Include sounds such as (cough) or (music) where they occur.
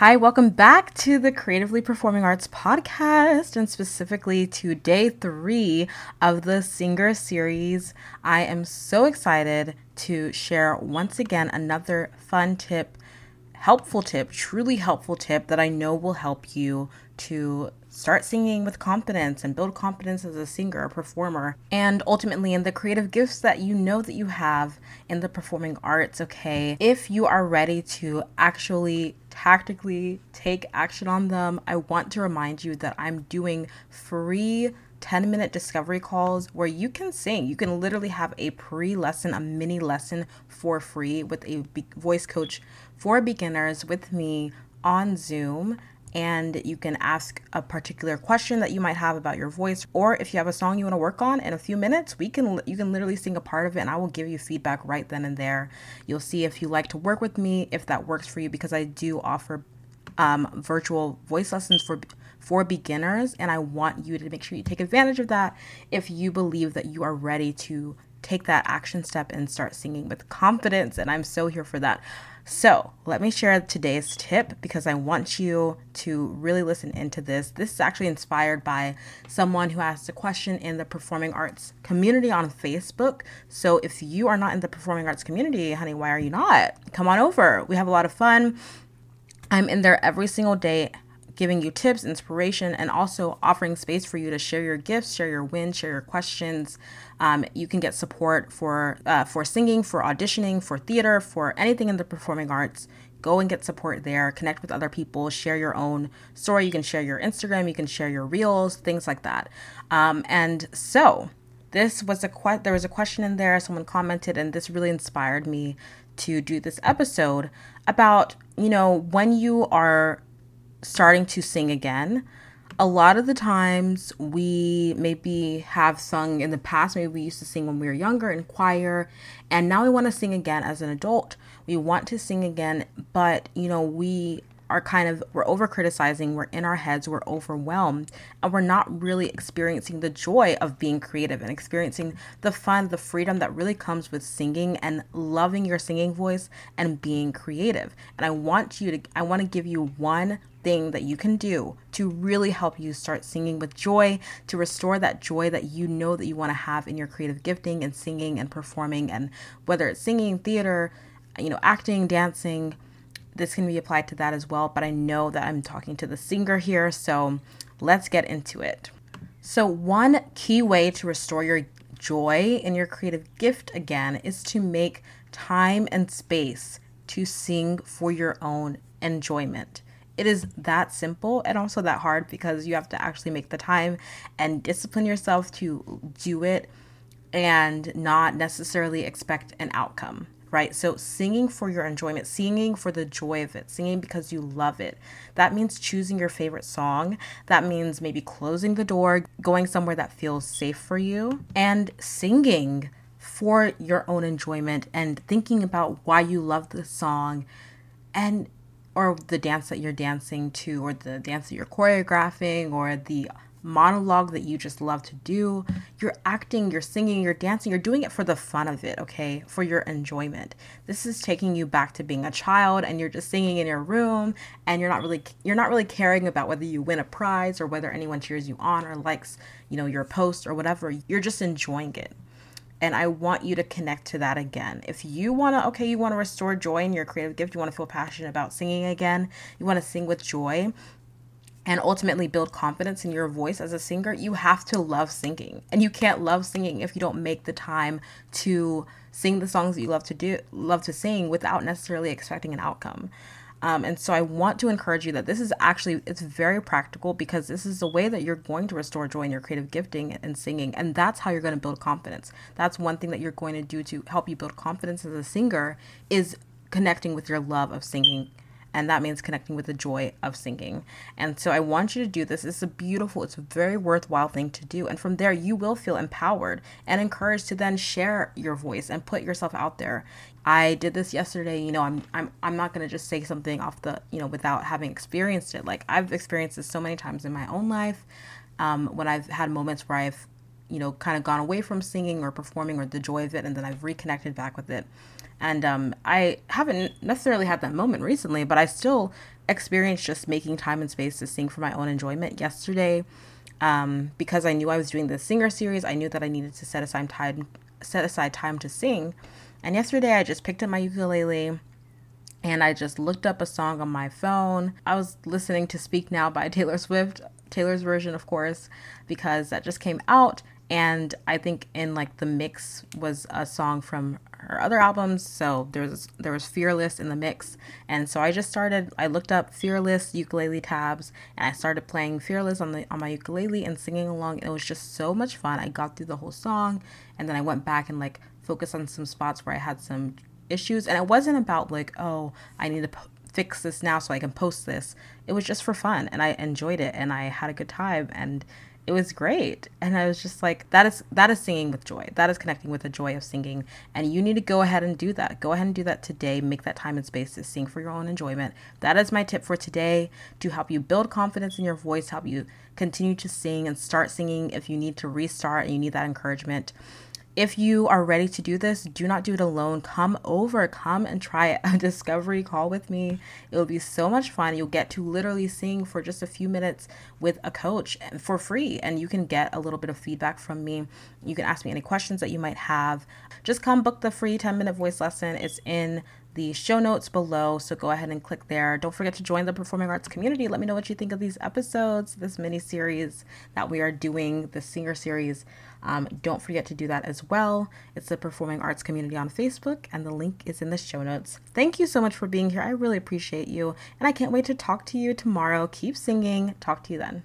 Hi, welcome back to the Creatively Performing Arts podcast and specifically to day three of the Singer series. I am so excited to share once again another fun tip, helpful tip, truly helpful tip that I know will help you to start singing with confidence and build confidence as a singer, a performer, and ultimately in the creative gifts that you know that you have in the performing arts, okay? If you are ready to actually tactically take action on them, I want to remind you that I'm doing free 10 minute discovery calls where you can sing. You can literally have a pre lesson, a mini lesson for free with a voice coach for beginners with me on Zoom and you can ask a particular question that you might have about your voice or if you have a song you want to work on in a few minutes we can you can literally sing a part of it and I will give you feedback right then and there you'll see if you like to work with me if that works for you because I do offer um, virtual voice lessons for for beginners and I want you to make sure you take advantage of that if you believe that you are ready to take that action step and start singing with confidence and I'm so here for that so, let me share today's tip because I want you to really listen into this. This is actually inspired by someone who asked a question in the performing arts community on Facebook. So, if you are not in the performing arts community, honey, why are you not? Come on over. We have a lot of fun. I'm in there every single day giving you tips, inspiration, and also offering space for you to share your gifts, share your wins, share your questions. Um, you can get support for uh, for singing, for auditioning, for theater, for anything in the performing arts. Go and get support there. Connect with other people. Share your own story. You can share your Instagram. You can share your reels, things like that. Um, and so this was a que- there was a question in there. Someone commented, and this really inspired me to do this episode about you know when you are starting to sing again, a lot of the times we maybe have sung in the past, maybe we used to sing when we were younger in choir, and now we want to sing again as an adult. We want to sing again, but you know, we are kind of we're over criticizing we're in our heads we're overwhelmed and we're not really experiencing the joy of being creative and experiencing the fun the freedom that really comes with singing and loving your singing voice and being creative. And i want you to i want to give you one thing that you can do to really help you start singing with joy, to restore that joy that you know that you want to have in your creative gifting and singing and performing and whether it's singing, theater, you know, acting, dancing, this can be applied to that as well, but I know that I'm talking to the singer here, so let's get into it. So, one key way to restore your joy in your creative gift again is to make time and space to sing for your own enjoyment. It is that simple and also that hard because you have to actually make the time and discipline yourself to do it and not necessarily expect an outcome right? So, singing for your enjoyment, singing for the joy of it, singing because you love it. That means choosing your favorite song. That means maybe closing the door, going somewhere that feels safe for you, and singing for your own enjoyment and thinking about why you love the song and or the dance that you're dancing to or the dance that you're choreographing or the monologue that you just love to do. You're acting, you're singing, you're dancing, you're doing it for the fun of it, okay? For your enjoyment. This is taking you back to being a child and you're just singing in your room and you're not really you're not really caring about whether you win a prize or whether anyone cheers you on or likes, you know, your post or whatever. You're just enjoying it. And I want you to connect to that again. If you want to, okay, you want to restore joy in your creative gift, you want to feel passionate about singing again, you want to sing with joy, and ultimately build confidence in your voice as a singer, you have to love singing. And you can't love singing if you don't make the time to sing the songs that you love to do, love to sing without necessarily expecting an outcome. Um, and so I want to encourage you that this is actually it's very practical because this is the way that you're going to restore joy in your creative gifting and singing, and that's how you're going to build confidence. That's one thing that you're going to do to help you build confidence as a singer is connecting with your love of singing and that means connecting with the joy of singing. And so I want you to do this. It's a beautiful, it's a very worthwhile thing to do. And from there, you will feel empowered and encouraged to then share your voice and put yourself out there. I did this yesterday. You know, I'm I'm I'm not gonna just say something off the you know without having experienced it. Like I've experienced this so many times in my own life. Um, when I've had moments where I've you know kind of gone away from singing or performing or the joy of it, and then I've reconnected back with it And um, I haven't necessarily had that moment recently, but I still experienced just making time and space to sing for my own enjoyment yesterday. Um, because I knew I was doing the singer series, I knew that I needed to set aside time, set aside time to sing. And yesterday, I just picked up my ukulele and I just looked up a song on my phone. I was listening to Speak Now by (laughs) Taylor Swift, Taylor's version, of course, because that just came out. And I think in like the mix was a song from her other albums. So there was there was Fearless in the mix, and so I just started. I looked up Fearless ukulele tabs, and I started playing Fearless on the on my ukulele and singing along. It was just so much fun. I got through the whole song, and then I went back and like focused on some spots where I had some issues, and it wasn't about like oh I need to. Fix this now so I can post this. It was just for fun and I enjoyed it and I had a good time and it was great. And i was just like that is that is singing with joy. That is connecting with the joy of singing. And you need to go ahead and do that. Go ahead and do that today. Make that time and space to sing for your own enjoyment. That is my tip for today to help you build confidence in your voice help you continue to sing and start singing if you need to restart and you need that encouragement if you are ready to do this, do not do it alone. Come over, come and try (laughs) a discovery call with me. It will be so much fun. You'll get to literally sing for just a few minutes with a coach for free, and you can get a little bit of feedback from me. You can ask me any questions that you might have. Just come book the free 10 minute voice lesson. It's in the show notes below. So go ahead and click there. Don't forget to join the performing arts community. Let me know what you think of these episodes, this mini series that we are doing, the singer series. Um, don't forget to do that as well. It's the Performing Arts Community on Facebook, and the link is in the show notes. Thank you so much for being here. I really appreciate you, and I can't wait to talk to you tomorrow. Keep singing. Talk to you then.